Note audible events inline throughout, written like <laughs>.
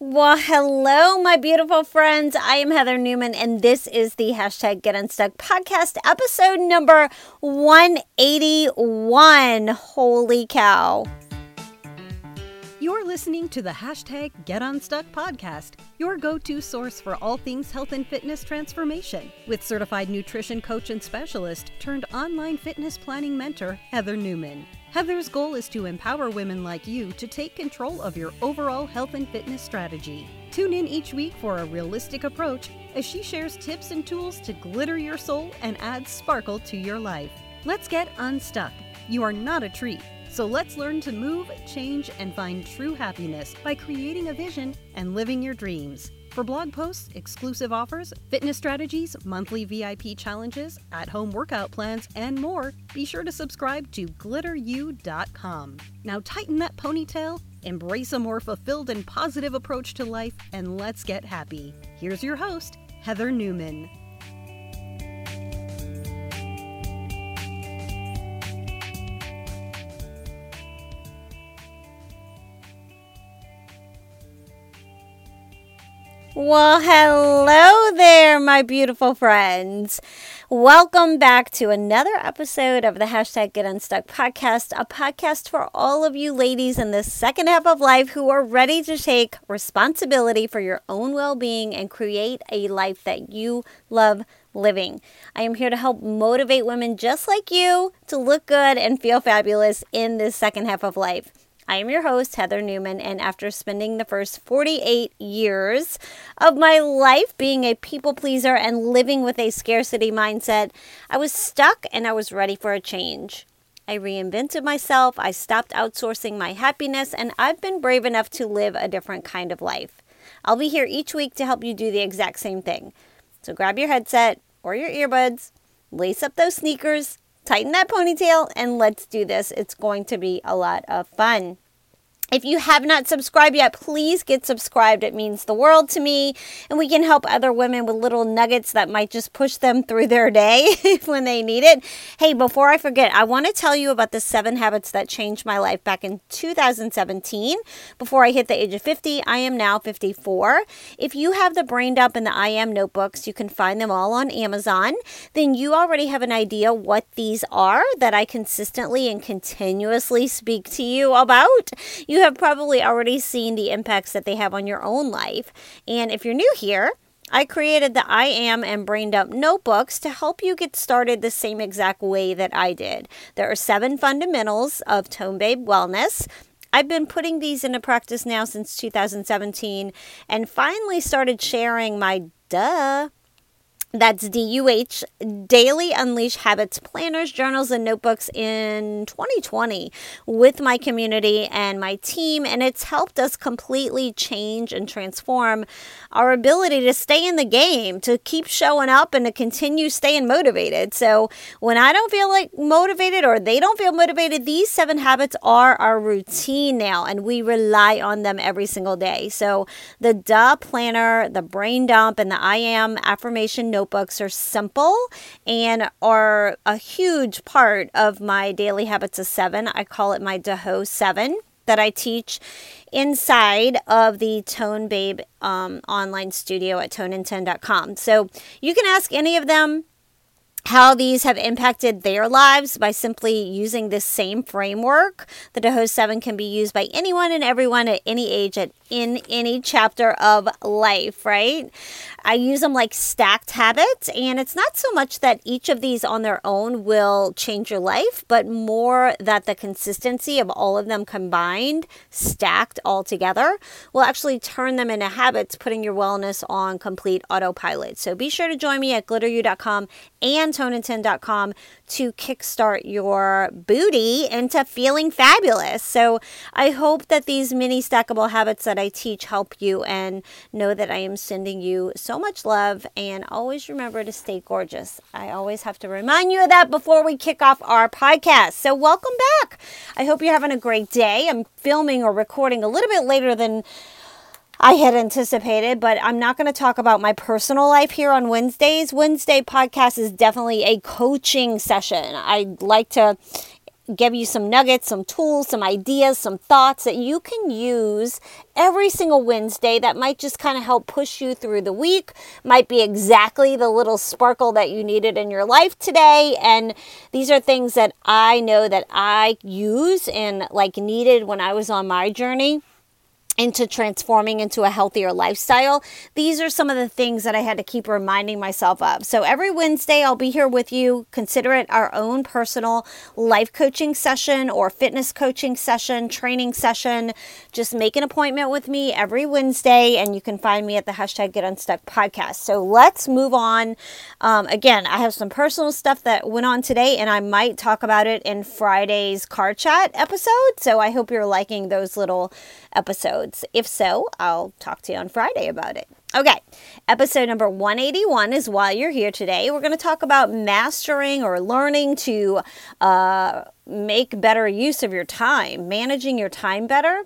Well, hello, my beautiful friends. I am Heather Newman, and this is the hashtag Get Unstuck podcast, episode number 181. Holy cow. You're listening to the hashtag Get Unstuck podcast, your go to source for all things health and fitness transformation, with certified nutrition coach and specialist turned online fitness planning mentor, Heather Newman. Heather's goal is to empower women like you to take control of your overall health and fitness strategy. Tune in each week for a realistic approach as she shares tips and tools to glitter your soul and add sparkle to your life. Let's get unstuck. You are not a tree. So let's learn to move, change, and find true happiness by creating a vision and living your dreams. For blog posts, exclusive offers, fitness strategies, monthly VIP challenges, at home workout plans, and more, be sure to subscribe to glitteru.com. Now tighten that ponytail, embrace a more fulfilled and positive approach to life, and let's get happy. Here's your host, Heather Newman. Well, hello there, my beautiful friends. Welcome back to another episode of the hashtag Get Unstuck podcast, a podcast for all of you ladies in the second half of life who are ready to take responsibility for your own well being and create a life that you love living. I am here to help motivate women just like you to look good and feel fabulous in this second half of life. I am your host, Heather Newman, and after spending the first 48 years of my life being a people pleaser and living with a scarcity mindset, I was stuck and I was ready for a change. I reinvented myself, I stopped outsourcing my happiness, and I've been brave enough to live a different kind of life. I'll be here each week to help you do the exact same thing. So grab your headset or your earbuds, lace up those sneakers, tighten that ponytail, and let's do this. It's going to be a lot of fun. If you have not subscribed yet, please get subscribed. It means the world to me. And we can help other women with little nuggets that might just push them through their day <laughs> when they need it. Hey, before I forget, I want to tell you about the seven habits that changed my life back in 2017. Before I hit the age of 50, I am now 54. If you have the Brain Dump and the I Am notebooks, you can find them all on Amazon. Then you already have an idea what these are that I consistently and continuously speak to you about. You you have probably already seen the impacts that they have on your own life. And if you're new here, I created the I Am and Brain Dump notebooks to help you get started the same exact way that I did. There are seven fundamentals of Tone Babe Wellness. I've been putting these into practice now since 2017 and finally started sharing my duh that's DUH, Daily Unleash Habits Planners, Journals, and Notebooks in 2020 with my community and my team. And it's helped us completely change and transform our ability to stay in the game, to keep showing up, and to continue staying motivated. So when I don't feel like motivated or they don't feel motivated, these seven habits are our routine now, and we rely on them every single day. So the DUH Planner, the Brain Dump, and the I Am Affirmation notebooks are simple and are a huge part of my daily habits of seven. I call it my DAHO seven that I teach inside of the Tone Babe um, online studio at tonein10.com. So you can ask any of them how these have impacted their lives by simply using this same framework. The DAHO 7 can be used by anyone and everyone at any age at in any chapter of life, right? I use them like stacked habits, and it's not so much that each of these on their own will change your life, but more that the consistency of all of them combined, stacked all together, will actually turn them into habits, putting your wellness on complete autopilot. So be sure to join me at glitteru.com and tonein10.com to kickstart your booty into feeling fabulous. So I hope that these mini stackable habits that I teach help you and know that I am sending you so much love and always remember to stay gorgeous. I always have to remind you of that before we kick off our podcast. So welcome back. I hope you're having a great day. I'm filming or recording a little bit later than I had anticipated, but I'm not going to talk about my personal life here on Wednesdays. Wednesday podcast is definitely a coaching session. I like to give you some nuggets, some tools, some ideas, some thoughts that you can use every single Wednesday that might just kind of help push you through the week, might be exactly the little sparkle that you needed in your life today. And these are things that I know that I use and like needed when I was on my journey into transforming into a healthier lifestyle. These are some of the things that I had to keep reminding myself of. So every Wednesday, I'll be here with you. Consider it our own personal life coaching session or fitness coaching session, training session. Just make an appointment with me every Wednesday, and you can find me at the hashtag Get Unstuck podcast. So let's move on. Um, again, I have some personal stuff that went on today, and I might talk about it in Friday's car chat episode. So I hope you're liking those little episodes. If so, I'll talk to you on Friday about it. Okay, episode number 181 is while you're here today. We're going to talk about mastering or learning to uh, make better use of your time, managing your time better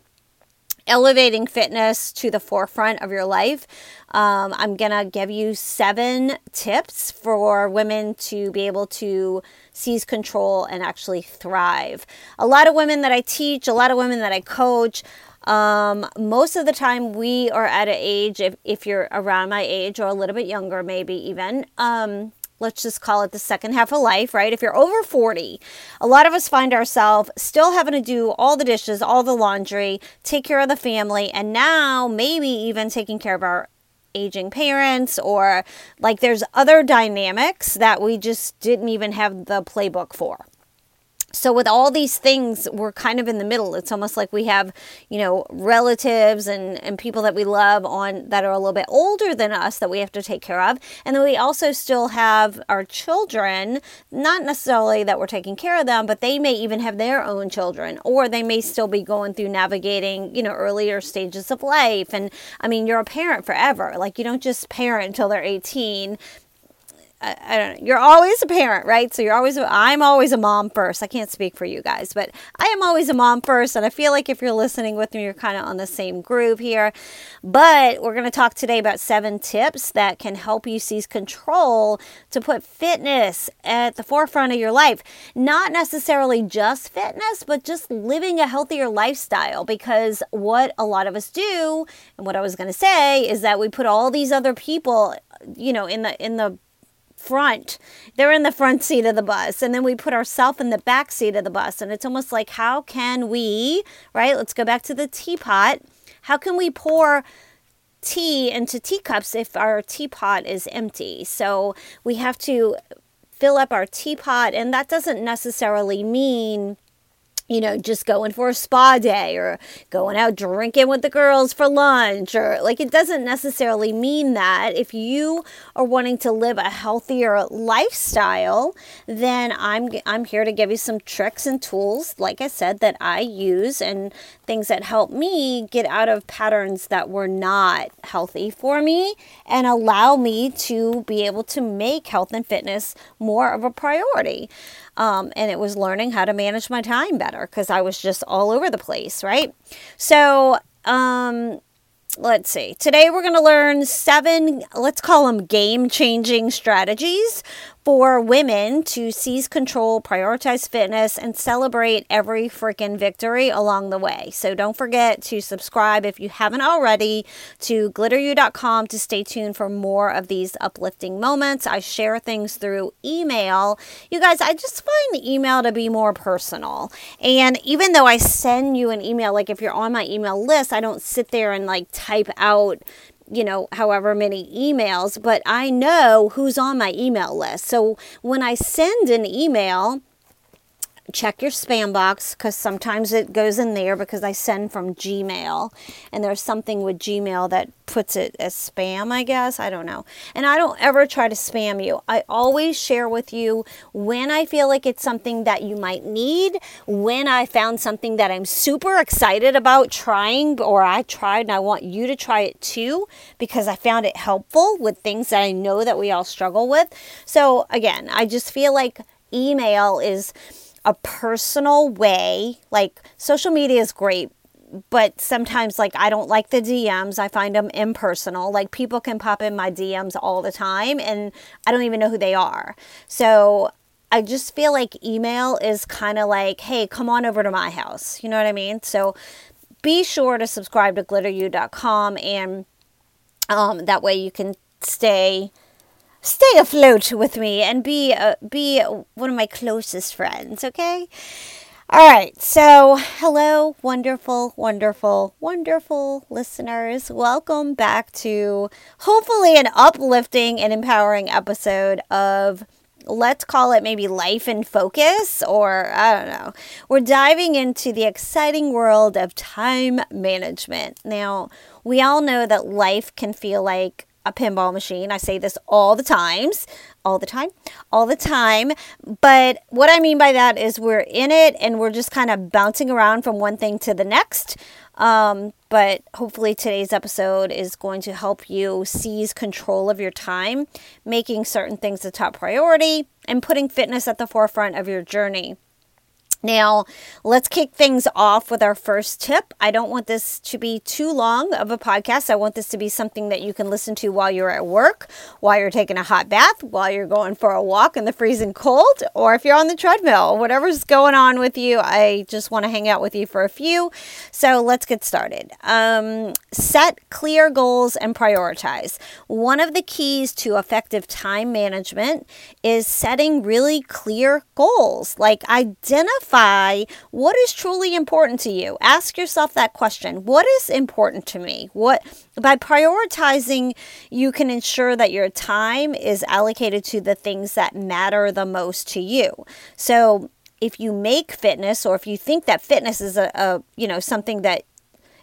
elevating fitness to the forefront of your life. Um, I'm going to give you seven tips for women to be able to seize control and actually thrive. A lot of women that I teach, a lot of women that I coach, um, most of the time, we are at an age, if, if you're around my age or a little bit younger, maybe even, um, let's just call it the second half of life, right? If you're over 40, a lot of us find ourselves still having to do all the dishes, all the laundry, take care of the family, and now maybe even taking care of our aging parents or like there's other dynamics that we just didn't even have the playbook for so with all these things we're kind of in the middle. It's almost like we have you know relatives and, and people that we love on that are a little bit older than us that we have to take care of. And then we also still have our children not necessarily that we're taking care of them but they may even have their own children or they may still be going through navigating you know earlier stages of life. And i mean you're a parent forever. Like you don't just parent until they're 18 I, I, don't know. You're always a parent, right? So you're always, I'm always a mom first. I can't speak for you guys, but I am always a mom first. And I feel like if you're listening with me, you're kind of on the same groove here. But we're going to talk today about seven tips that can help you seize control to put fitness at the forefront of your life. Not necessarily just fitness, but just living a healthier lifestyle. Because what a lot of us do, and what I was going to say, is that we put all these other people, you know, in the, in the, front. They're in the front seat of the bus. And then we put ourselves in the back seat of the bus. And it's almost like, how can we, right? Let's go back to the teapot. How can we pour tea into teacups if our teapot is empty? So we have to fill up our teapot. And that doesn't necessarily mean you know, just going for a spa day or going out drinking with the girls for lunch or like it doesn't necessarily mean that. If you are wanting to live a healthier lifestyle, then I'm I'm here to give you some tricks and tools like I said that I use and things that help me get out of patterns that were not healthy for me and allow me to be able to make health and fitness more of a priority. Um, and it was learning how to manage my time better because I was just all over the place, right? So, um, let's see. Today we're going to learn seven, let's call them game changing strategies for women to seize control, prioritize fitness, and celebrate every freaking victory along the way. So don't forget to subscribe if you haven't already to glitteru.com to stay tuned for more of these uplifting moments. I share things through email. You guys, I just find email to be more personal. And even though I send you an email, like if you're on my email list, I don't sit there and like type out you know, however many emails, but I know who's on my email list. So when I send an email, check your spam box because sometimes it goes in there because I send from Gmail and there's something with Gmail that puts it as spam, I guess. I don't know. And I don't ever try to spam you. I always share with you when I feel like it's something that you might need, when I found something that I'm super excited about trying or I tried and I want you to try it too because I found it helpful with things that I know that we all struggle with. So again, I just feel like email is a personal way. Like social media is great, but sometimes like I don't like the DMs. I find them impersonal. Like people can pop in my DMs all the time and I don't even know who they are. So I just feel like email is kind of like, hey, come on over to my house. You know what I mean? So be sure to subscribe to glitteru.com and um, that way you can stay stay afloat with me and be uh, be one of my closest friends, okay? All right, so hello, wonderful, wonderful, wonderful listeners. Welcome back to hopefully an uplifting and empowering episode of let's call it maybe life in focus, or I don't know. We're diving into the exciting world of time management. Now, we all know that life can feel like a pinball machine. I say this all the times, all the time, all the time. But what I mean by that is we're in it and we're just kind of bouncing around from one thing to the next. Um, but hopefully, today's episode is going to help you seize control of your time, making certain things the top priority, and putting fitness at the forefront of your journey. Now, let's kick things off with our first tip. I don't want this to be too long of a podcast. I want this to be something that you can listen to while you're at work, while you're taking a hot bath, while you're going for a walk in the freezing cold, or if you're on the treadmill, whatever's going on with you. I just want to hang out with you for a few. So let's get started. Um, set clear goals and prioritize. One of the keys to effective time management is setting really clear goals, like identify identify what is truly important to you. Ask yourself that question. What is important to me? What by prioritizing, you can ensure that your time is allocated to the things that matter the most to you. So, if you make fitness or if you think that fitness is a, a you know something that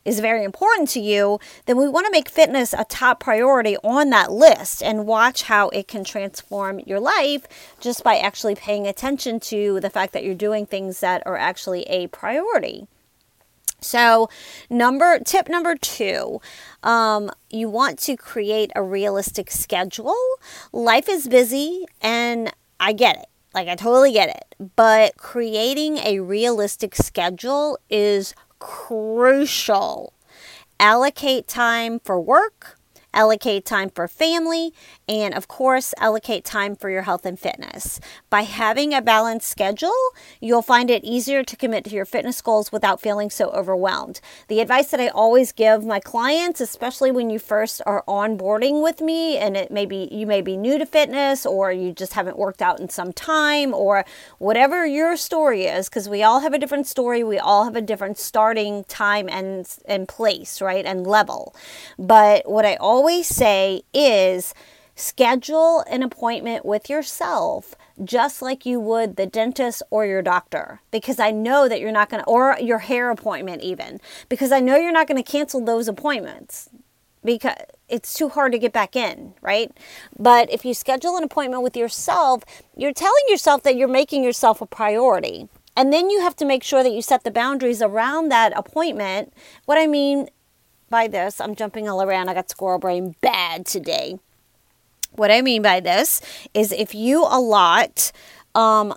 is very important to you, then we want to make fitness a top priority on that list and watch how it can transform your life just by actually paying attention to the fact that you're doing things that are actually a priority. So, number tip number two, um, you want to create a realistic schedule. Life is busy, and I get it. Like, I totally get it. But creating a realistic schedule is crucial. Allocate time for work, allocate time for family, and of course, allocate time for your health and fitness. By having a balanced schedule, you'll find it easier to commit to your fitness goals without feeling so overwhelmed. The advice that I always give my clients, especially when you first are onboarding with me and it may be you may be new to fitness or you just haven't worked out in some time or whatever your story is because we all have a different story, we all have a different starting time and and place, right? And level. But what I always say is Schedule an appointment with yourself just like you would the dentist or your doctor because I know that you're not going to, or your hair appointment even, because I know you're not going to cancel those appointments because it's too hard to get back in, right? But if you schedule an appointment with yourself, you're telling yourself that you're making yourself a priority. And then you have to make sure that you set the boundaries around that appointment. What I mean by this, I'm jumping all around. I got squirrel brain bad today. What I mean by this is if you allot, um,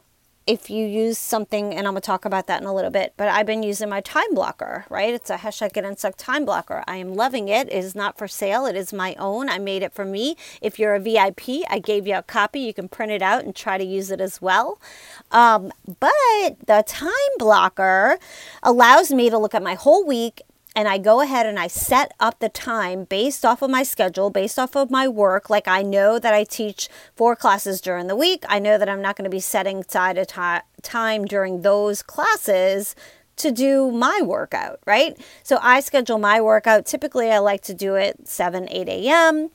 if you use something, and I'm gonna talk about that in a little bit, but I've been using my time blocker, right? It's a hashtag get unstuck time blocker. I am loving it. It is not for sale. It is my own. I made it for me. If you're a VIP, I gave you a copy. You can print it out and try to use it as well. Um, but the time blocker allows me to look at my whole week and I go ahead and I set up the time based off of my schedule, based off of my work. Like I know that I teach four classes during the week. I know that I'm not going to be setting aside a t- time during those classes to do my workout, right? So I schedule my workout. Typically, I like to do it 7, 8 a.m.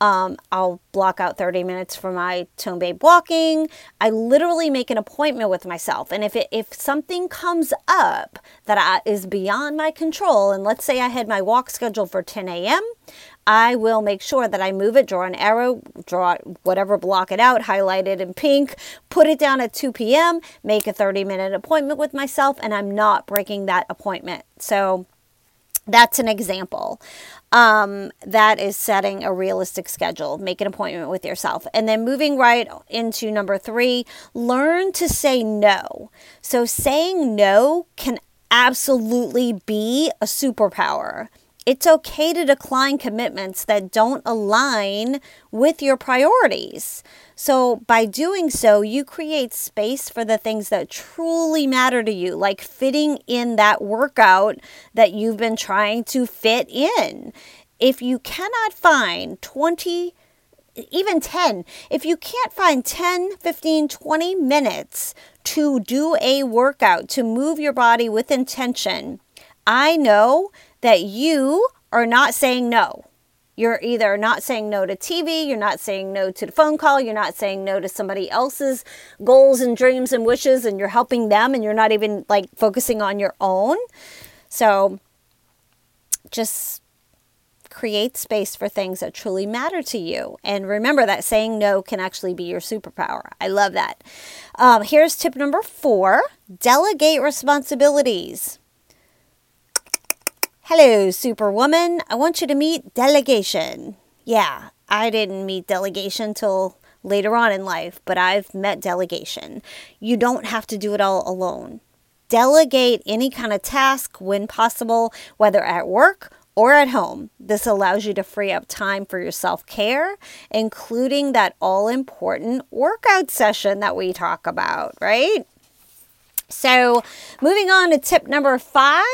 Um, I'll block out 30 minutes for my tone babe walking. I literally make an appointment with myself. And if it, if something comes up that I, is beyond my control, and let's say I had my walk scheduled for 10 a.m., I will make sure that I move it, draw an arrow, draw whatever, block it out, highlight it in pink, put it down at 2 p.m., make a 30 minute appointment with myself, and I'm not breaking that appointment. So that's an example um, that is setting a realistic schedule. Make an appointment with yourself. And then moving right into number three, learn to say no. So saying no can absolutely be a superpower. It's okay to decline commitments that don't align with your priorities. So, by doing so, you create space for the things that truly matter to you, like fitting in that workout that you've been trying to fit in. If you cannot find 20 even 10, if you can't find 10, 15, 20 minutes to do a workout, to move your body with intention, I know that you are not saying no. You're either not saying no to TV, you're not saying no to the phone call, you're not saying no to somebody else's goals and dreams and wishes, and you're helping them and you're not even like focusing on your own. So just create space for things that truly matter to you. And remember that saying no can actually be your superpower. I love that. Um, here's tip number four delegate responsibilities. Hello, Superwoman. I want you to meet delegation. Yeah, I didn't meet delegation till later on in life, but I've met delegation. You don't have to do it all alone. Delegate any kind of task when possible, whether at work or at home. This allows you to free up time for your self care, including that all important workout session that we talk about, right? So, moving on to tip number five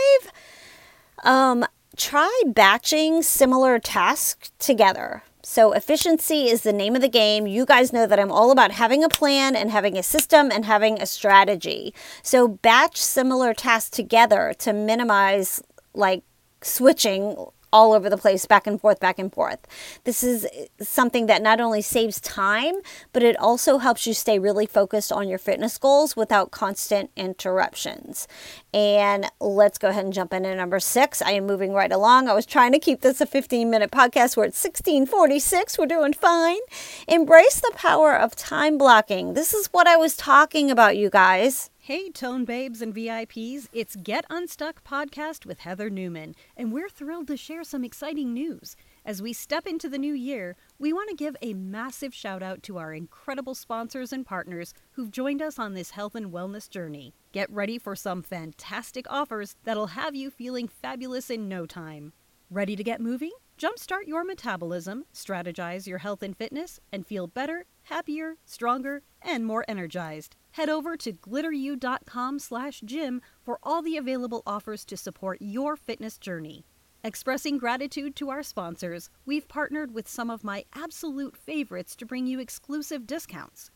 um, try batching similar tasks together. So, efficiency is the name of the game. You guys know that I'm all about having a plan and having a system and having a strategy. So, batch similar tasks together to minimize like switching all over the place, back and forth, back and forth. This is something that not only saves time, but it also helps you stay really focused on your fitness goals without constant interruptions. And let's go ahead and jump into number six. I am moving right along. I was trying to keep this a 15 minute podcast. We're at 1646. We're doing fine. Embrace the power of time blocking. This is what I was talking about, you guys. Hey, Tone Babes and VIPs, it's Get Unstuck podcast with Heather Newman, and we're thrilled to share some exciting news. As we step into the new year, we want to give a massive shout out to our incredible sponsors and partners who've joined us on this health and wellness journey. Get ready for some fantastic offers that'll have you feeling fabulous in no time. Ready to get moving? Jumpstart your metabolism, strategize your health and fitness, and feel better, happier, stronger, and more energized. Head over to glitteru.com slash gym for all the available offers to support your fitness journey. Expressing gratitude to our sponsors, we've partnered with some of my absolute favorites to bring you exclusive discounts.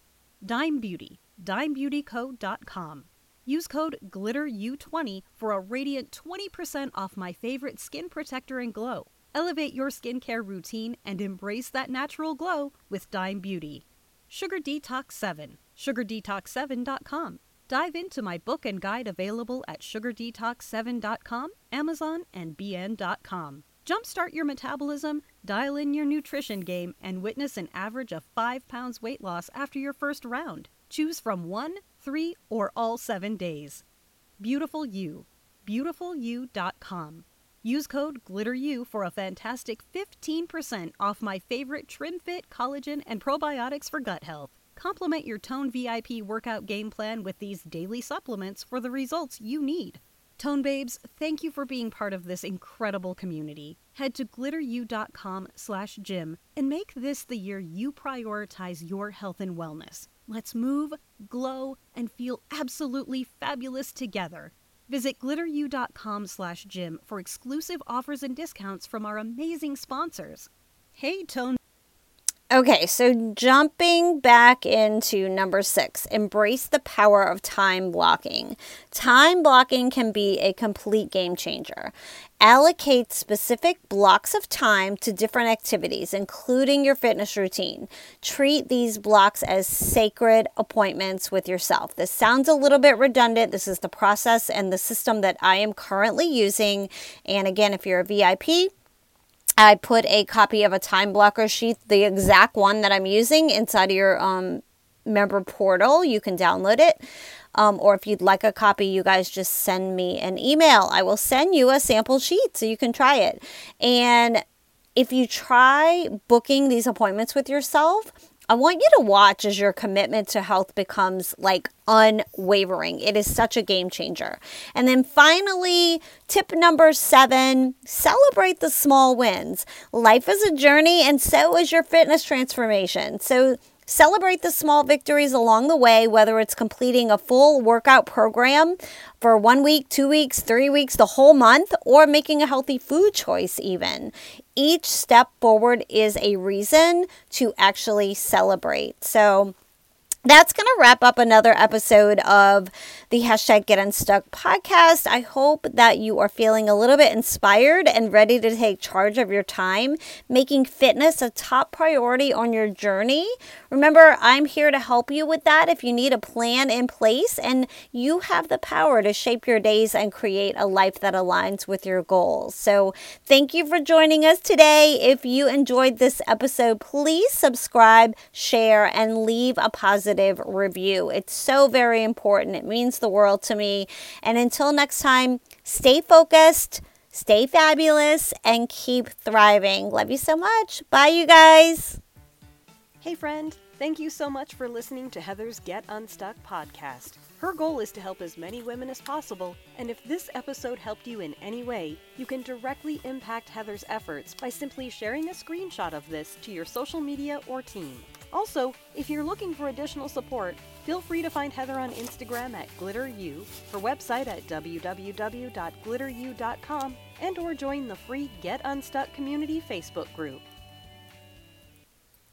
Dime Beauty, dimebeautyco.com. Use code GLITTERU20 for a radiant 20% off my favorite skin protector and glow. Elevate your skincare routine and embrace that natural glow with Dime Beauty. Sugar Detox 7 sugardetox7.com. Dive into my book and guide available at sugardetox7.com, Amazon, and bn.com. Jumpstart your metabolism, dial in your nutrition game, and witness an average of 5 pounds weight loss after your first round. Choose from 1, 3, or all 7 days. Beautiful You. BeautifulYou.com. Use code GLITTERU for a fantastic 15% off my favorite Trim Fit collagen and probiotics for gut health. Complement your Tone VIP workout game plan with these daily supplements for the results you need. Tone Babes, thank you for being part of this incredible community. Head to glitteru.com slash gym and make this the year you prioritize your health and wellness. Let's move, glow, and feel absolutely fabulous together. Visit glitteru.com slash gym for exclusive offers and discounts from our amazing sponsors. Hey, Tone Okay, so jumping back into number six, embrace the power of time blocking. Time blocking can be a complete game changer. Allocate specific blocks of time to different activities, including your fitness routine. Treat these blocks as sacred appointments with yourself. This sounds a little bit redundant. This is the process and the system that I am currently using. And again, if you're a VIP, I put a copy of a time blocker sheet, the exact one that I'm using, inside of your um, member portal. You can download it. Um, or if you'd like a copy, you guys just send me an email. I will send you a sample sheet so you can try it. And if you try booking these appointments with yourself, I want you to watch as your commitment to health becomes like unwavering. It is such a game changer. And then finally, tip number seven celebrate the small wins. Life is a journey, and so is your fitness transformation. So Celebrate the small victories along the way, whether it's completing a full workout program for one week, two weeks, three weeks, the whole month, or making a healthy food choice, even. Each step forward is a reason to actually celebrate. So, that's going to wrap up another episode of the hashtag Get Unstuck podcast. I hope that you are feeling a little bit inspired and ready to take charge of your time, making fitness a top priority on your journey. Remember, I'm here to help you with that if you need a plan in place, and you have the power to shape your days and create a life that aligns with your goals. So, thank you for joining us today. If you enjoyed this episode, please subscribe, share, and leave a positive positive review. It's so very important. It means the world to me. And until next time, stay focused, stay fabulous, and keep thriving. Love you so much. Bye, you guys. Hey, friend. Thank you so much for listening to Heather's Get Unstuck podcast. Her goal is to help as many women as possible, and if this episode helped you in any way, you can directly impact Heather's efforts by simply sharing a screenshot of this to your social media or team. Also, if you're looking for additional support, feel free to find Heather on Instagram at GlitterU, her website at www.glitteru.com, and or join the free Get Unstuck community Facebook group.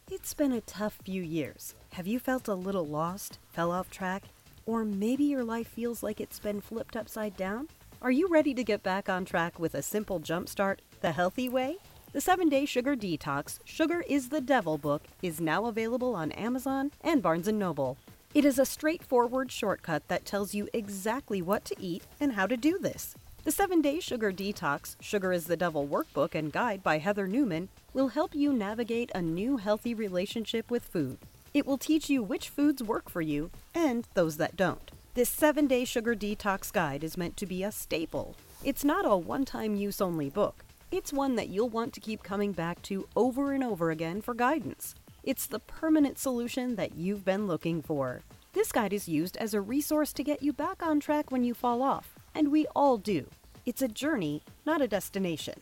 It's been a tough few years. Have you felt a little lost, fell off track, or maybe your life feels like it's been flipped upside down? Are you ready to get back on track with a simple jumpstart, the healthy way? The 7 Day Sugar Detox Sugar is the Devil book is now available on Amazon and Barnes & Noble. It is a straightforward shortcut that tells you exactly what to eat and how to do this. The 7 Day Sugar Detox Sugar is the Devil workbook and guide by Heather Newman will help you navigate a new healthy relationship with food. It will teach you which foods work for you and those that don't. This 7 Day Sugar Detox guide is meant to be a staple. It's not a one time use only book. It's one that you'll want to keep coming back to over and over again for guidance. It's the permanent solution that you've been looking for. This guide is used as a resource to get you back on track when you fall off, and we all do. It's a journey, not a destination.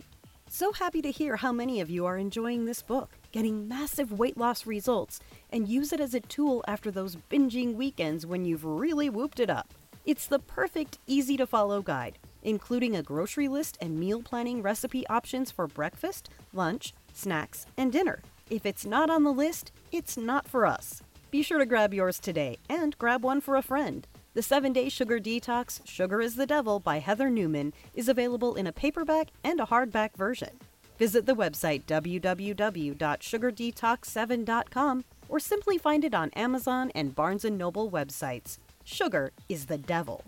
So happy to hear how many of you are enjoying this book, getting massive weight loss results, and use it as a tool after those binging weekends when you've really whooped it up. It's the perfect, easy to follow guide including a grocery list and meal planning recipe options for breakfast, lunch, snacks, and dinner. If it's not on the list, it's not for us. Be sure to grab yours today and grab one for a friend. The 7 Day Sugar Detox Sugar is the Devil by Heather Newman is available in a paperback and a hardback version. Visit the website www.sugardetox7.com or simply find it on Amazon and Barnes & Noble websites. Sugar is the devil.